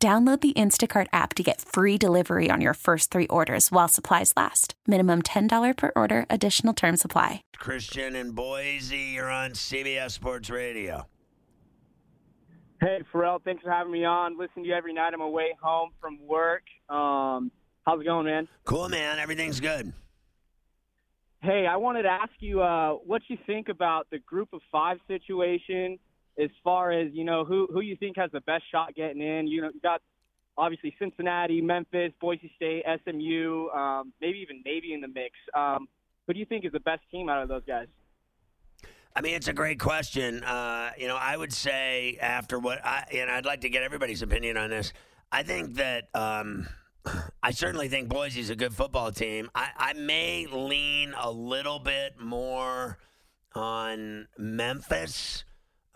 Download the Instacart app to get free delivery on your first three orders while supplies last. Minimum $10 per order, additional term supply. Christian in Boise, you're on CBS Sports Radio. Hey, Ferrall, thanks for having me on. Listen to you every night on my way home from work. Um, how's it going, man? Cool, man. Everything's good. Hey, I wanted to ask you uh, what you think about the group of five situation as far as you know who who you think has the best shot getting in. You know, you got obviously Cincinnati, Memphis, Boise State, SMU, um, maybe even Navy in the mix. Um, who do you think is the best team out of those guys? I mean, it's a great question. Uh, you know, I would say after what I and I'd like to get everybody's opinion on this. I think that um, I certainly think Boise's a good football team. I, I may lean a little bit more on Memphis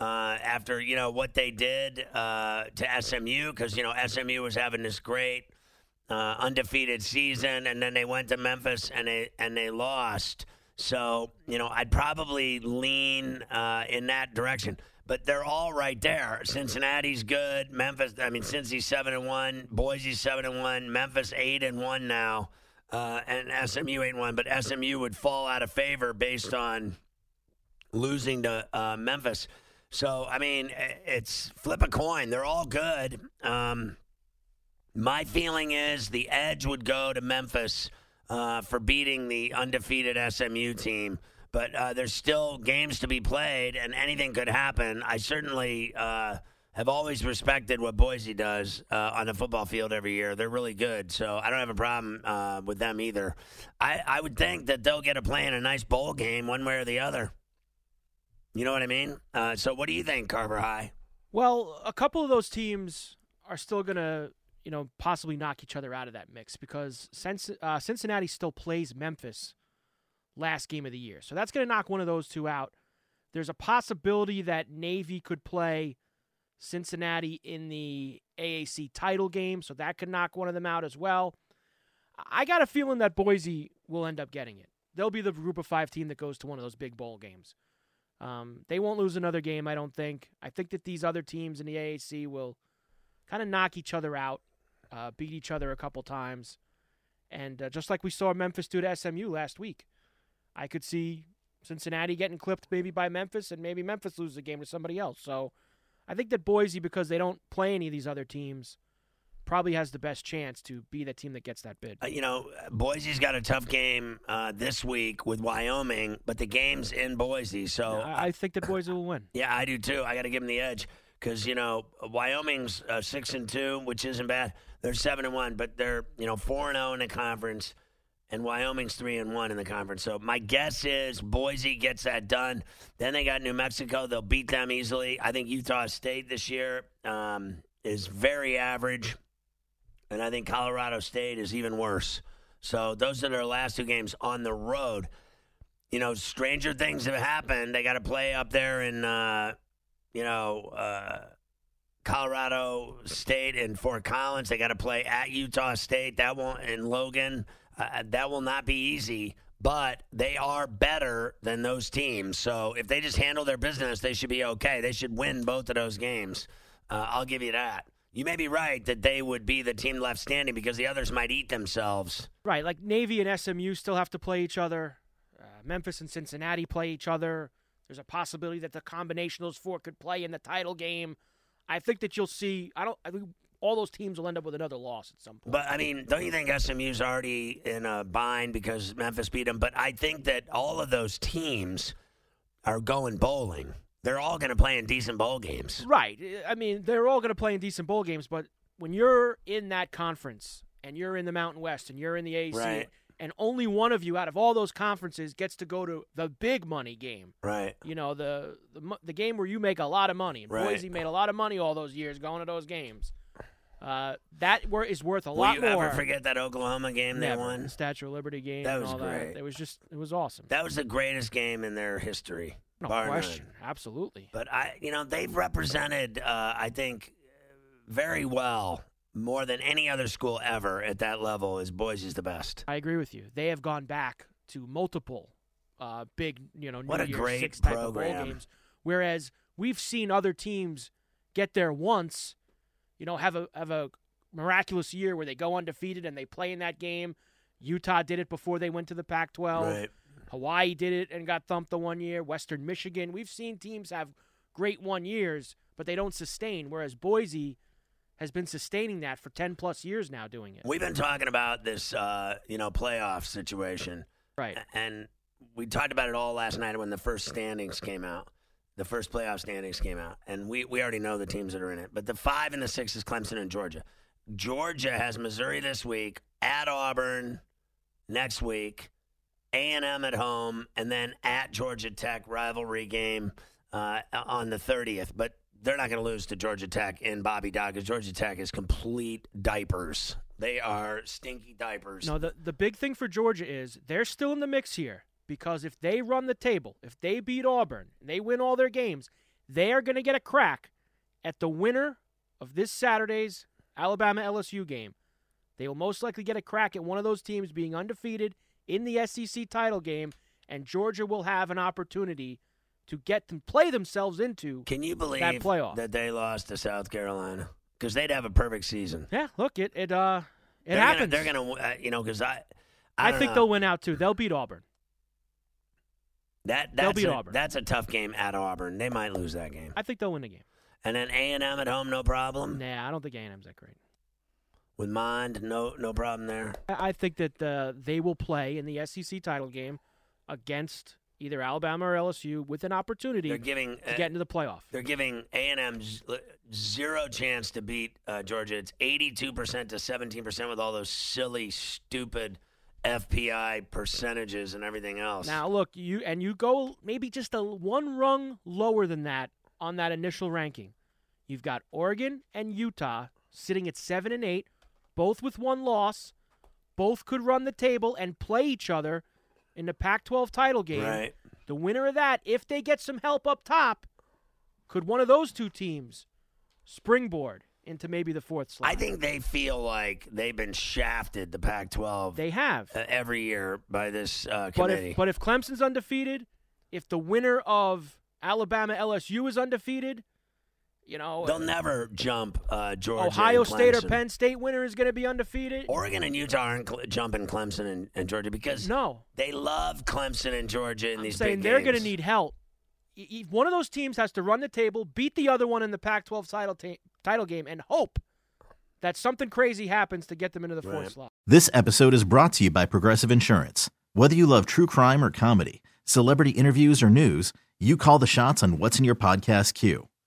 uh, after you know what they did uh, to SMU because you know SMU was having this great uh, undefeated season, and then they went to Memphis and they and they lost. So you know I'd probably lean uh, in that direction. But they're all right there. Cincinnati's good. Memphis, I mean, Cincy's seven and one. Boise's seven and one. Memphis eight and one now, uh, and SMU eight and one. But SMU would fall out of favor based on losing to Memphis. So, I mean, it's flip a coin. They're all good. Um, my feeling is the edge would go to Memphis uh, for beating the undefeated SMU team. But uh, there's still games to be played, and anything could happen. I certainly uh, have always respected what Boise does uh, on the football field every year. They're really good, so I don't have a problem uh, with them either. I, I would think that they'll get a play in a nice bowl game, one way or the other. You know what I mean? Uh, so, what do you think, Carver High? Well, a couple of those teams are still going to, you know, possibly knock each other out of that mix because uh, Cincinnati still plays Memphis last game of the year. So that's going to knock one of those two out. There's a possibility that Navy could play Cincinnati in the AAC title game, so that could knock one of them out as well. I got a feeling that Boise will end up getting it. They'll be the group of five team that goes to one of those big bowl games. Um, they won't lose another game, I don't think. I think that these other teams in the AAC will kind of knock each other out, uh, beat each other a couple times. And uh, just like we saw Memphis do to SMU last week, I could see Cincinnati getting clipped maybe by Memphis and maybe Memphis loses a game to somebody else. So I think that Boise, because they don't play any of these other teams, probably has the best chance to be the team that gets that bid. Uh, you know, Boise's got a tough game uh, this week with Wyoming, but the game's in Boise, so yeah, I, I think that Boise will win. Yeah, I do too. I got to give them the edge because you know Wyoming's uh, six and two, which isn't bad. They're seven and one, but they're you know four and zero oh in the conference, and Wyoming's three and one in the conference. So my guess is Boise gets that done. Then they got New Mexico; they'll beat them easily. I think Utah State this year um, is very average and I think Colorado State is even worse. So those are their last two games on the road. You know, stranger things have happened. They got to play up there in, uh, you know, uh, Colorado State and Fort Collins. They got to play at Utah State. That won't in Logan. Uh, that will not be easy. But they are better than those teams. So if they just handle their business, they should be okay. They should win both of those games. Uh, I'll give you that you may be right that they would be the team left standing because the others might eat themselves. Right, like Navy and SMU still have to play each other. Uh, Memphis and Cincinnati play each other. There's a possibility that the combination of those four could play in the title game. I think that you'll see. I don't. I think all those teams will end up with another loss at some point. But I mean, don't you think SMU's already in a bind because Memphis beat them? But I think that all of those teams are going bowling they're all going to play in decent bowl games. Right. I mean, they're all going to play in decent bowl games, but when you're in that conference and you're in the Mountain West and you're in the AC, right. and only one of you out of all those conferences gets to go to the big money game. Right. You know, the the, the game where you make a lot of money. And right. Boise made a lot of money all those years going to those games. Uh, that wor- is worth a Will lot you more. ever forget that Oklahoma game they won? The Statue of Liberty game. That and was all great. That. It was just, it was awesome. That was the greatest game in their history. No bar none. question. Absolutely. But I, you know, they've represented, uh, I think, very well more than any other school ever at that level. Is Boise's the best? I agree with you. They have gone back to multiple uh, big, you know, New What a Year's great Six type of bowl program. games. Whereas we've seen other teams get there once, you know, have a have a miraculous year where they go undefeated and they play in that game. Utah did it before they went to the Pac-12. Right. Hawaii did it and got thumped the one year. Western Michigan. We've seen teams have great one years, but they don't sustain. Whereas Boise has been sustaining that for ten plus years now, doing it. We've been talking about this, uh, you know, playoff situation, Right. and we talked about it all last night when the first standings came out. The first playoff standings came out, and we, we already know the teams that are in it. But the five and the six is Clemson and Georgia. Georgia has Missouri this week, at Auburn next week, A and M at home, and then at Georgia Tech rivalry game uh, on the thirtieth. But they're not going to lose to Georgia Tech in Bobby because Georgia Tech is complete diapers. They are stinky diapers. No, the the big thing for Georgia is they're still in the mix here because if they run the table, if they beat Auburn, and they win all their games, they are going to get a crack at the winner of this Saturday's Alabama LSU game. They will most likely get a crack at one of those teams being undefeated in the SEC title game, and Georgia will have an opportunity to get them play themselves into. Can you believe that playoff. that they lost to South Carolina? Because they'd have a perfect season. Yeah, look, it it uh it they're happens. Gonna, they're going to, uh, you know, because I, I, I think know. they'll win out too. They'll beat Auburn. That they'll that's beat a, Auburn. That's a tough game at Auburn. They might lose that game. I think they'll win the game. And then A and M at home, no problem. Nah, I don't think A&M's that great. With mind. no no problem there. I think that uh, they will play in the SEC title game against either Alabama or LSU with an opportunity They're giving to uh, get into the playoff. they're giving A and M zero chance to beat uh, Georgia. It's eighty two percent to seventeen percent with all those silly, stupid FPI percentages and everything else. Now, look, you and you go maybe just a one rung lower than that on that initial ranking. You've got Oregon and Utah sitting at seven and eight, both with one loss. Both could run the table and play each other in the Pac-12 title game. right? The winner of that, if they get some help up top, could one of those two teams springboard into maybe the fourth slot? I think they feel like they've been shafted the Pac-12 they have. uh, every year by this uh, But committee. if but if Clemson's undefeated, if the winner of Alabama LSU is undefeated, you know, They'll never jump uh, Georgia. Ohio and State or Penn State winner is going to be undefeated. Oregon and Utah aren't cl- jumping Clemson and, and Georgia because no, they love Clemson and Georgia in I'm these saying big they're going to need help. One of those teams has to run the table, beat the other one in the Pac-12 title ta- title game, and hope that something crazy happens to get them into the fourth slot. This episode is brought to you by Progressive Insurance. Whether you love true crime or comedy, celebrity interviews or news, you call the shots on what's in your podcast queue.